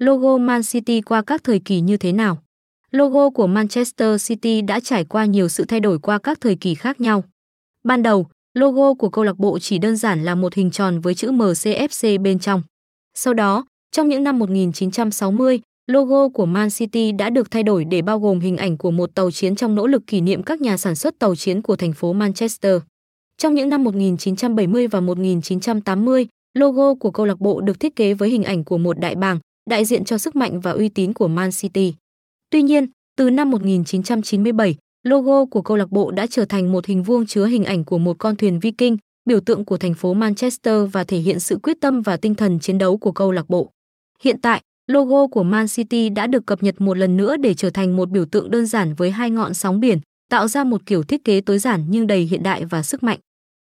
Logo Man City qua các thời kỳ như thế nào? Logo của Manchester City đã trải qua nhiều sự thay đổi qua các thời kỳ khác nhau. Ban đầu, logo của câu lạc bộ chỉ đơn giản là một hình tròn với chữ MCFC bên trong. Sau đó, trong những năm 1960, logo của Man City đã được thay đổi để bao gồm hình ảnh của một tàu chiến trong nỗ lực kỷ niệm các nhà sản xuất tàu chiến của thành phố Manchester. Trong những năm 1970 và 1980, logo của câu lạc bộ được thiết kế với hình ảnh của một đại bàng, đại diện cho sức mạnh và uy tín của Man City. Tuy nhiên, từ năm 1997, logo của câu lạc bộ đã trở thành một hình vuông chứa hình ảnh của một con thuyền Viking, biểu tượng của thành phố Manchester và thể hiện sự quyết tâm và tinh thần chiến đấu của câu lạc bộ. Hiện tại, logo của Man City đã được cập nhật một lần nữa để trở thành một biểu tượng đơn giản với hai ngọn sóng biển, tạo ra một kiểu thiết kế tối giản nhưng đầy hiện đại và sức mạnh.